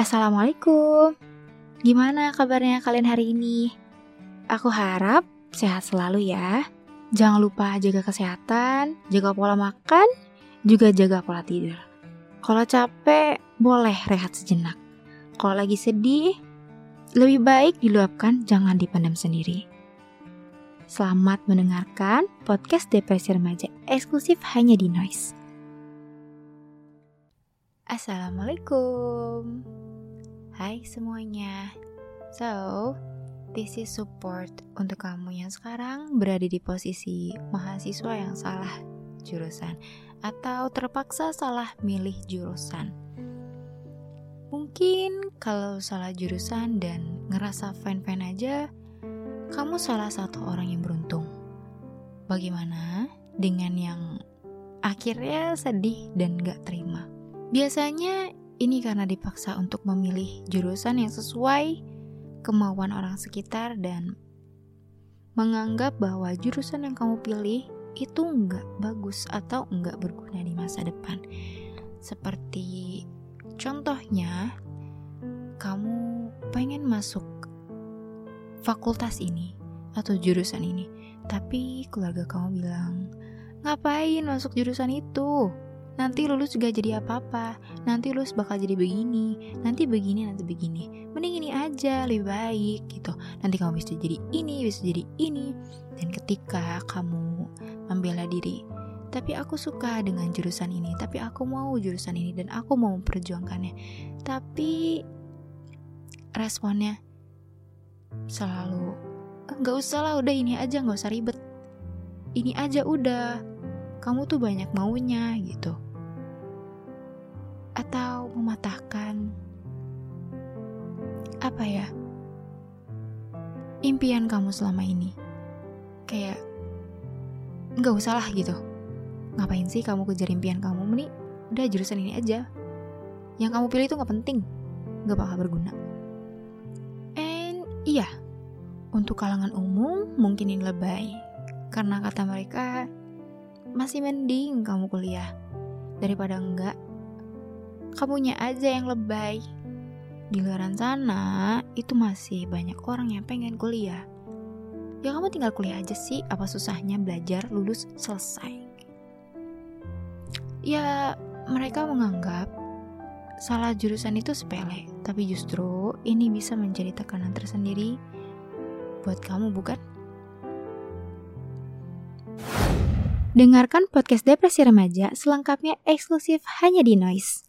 Assalamualaikum. Gimana kabarnya kalian hari ini? Aku harap sehat selalu ya. Jangan lupa jaga kesehatan, jaga pola makan, juga jaga pola tidur. Kalau capek, boleh rehat sejenak. Kalau lagi sedih, lebih baik diluapkan, jangan dipendam sendiri. Selamat mendengarkan podcast Depresi Remaja eksklusif hanya di Noise. Assalamualaikum. Hai semuanya. So, this is support untuk kamu yang sekarang berada di posisi mahasiswa yang salah jurusan atau terpaksa salah milih jurusan. Mungkin kalau salah jurusan dan ngerasa fine-fine aja, kamu salah satu orang yang beruntung. Bagaimana dengan yang akhirnya sedih dan gak terima? Biasanya ini karena dipaksa untuk memilih jurusan yang sesuai kemauan orang sekitar dan menganggap bahwa jurusan yang kamu pilih itu nggak bagus atau nggak berguna di masa depan. Seperti contohnya, kamu pengen masuk fakultas ini atau jurusan ini, tapi keluarga kamu bilang, ngapain masuk jurusan itu? Nanti lulus juga jadi apa-apa, nanti lulus bakal jadi begini, nanti begini, nanti begini. Mending ini aja, lebih baik gitu. Nanti kamu bisa jadi ini, bisa jadi ini. Dan ketika kamu membela diri, tapi aku suka dengan jurusan ini, tapi aku mau jurusan ini dan aku mau memperjuangkannya. Tapi responnya selalu nggak usah lah udah ini aja nggak usah ribet ini aja udah kamu tuh banyak maunya gitu atau mematahkan? Apa ya? Impian kamu selama ini. Kayak nggak usah lah gitu. Ngapain sih kamu kejar impian kamu? Mending udah jurusan ini aja. Yang kamu pilih itu nggak penting. Nggak bakal berguna. And iya. Untuk kalangan umum mungkin ini lebay. Karena kata mereka masih mending kamu kuliah. Daripada enggak kamunya aja yang lebay. Di luar sana, itu masih banyak orang yang pengen kuliah. Ya kamu tinggal kuliah aja sih, apa susahnya belajar, lulus, selesai. Ya, mereka menganggap salah jurusan itu sepele, tapi justru ini bisa menjadi tekanan tersendiri buat kamu, bukan? Dengarkan podcast Depresi Remaja selengkapnya eksklusif hanya di Noise.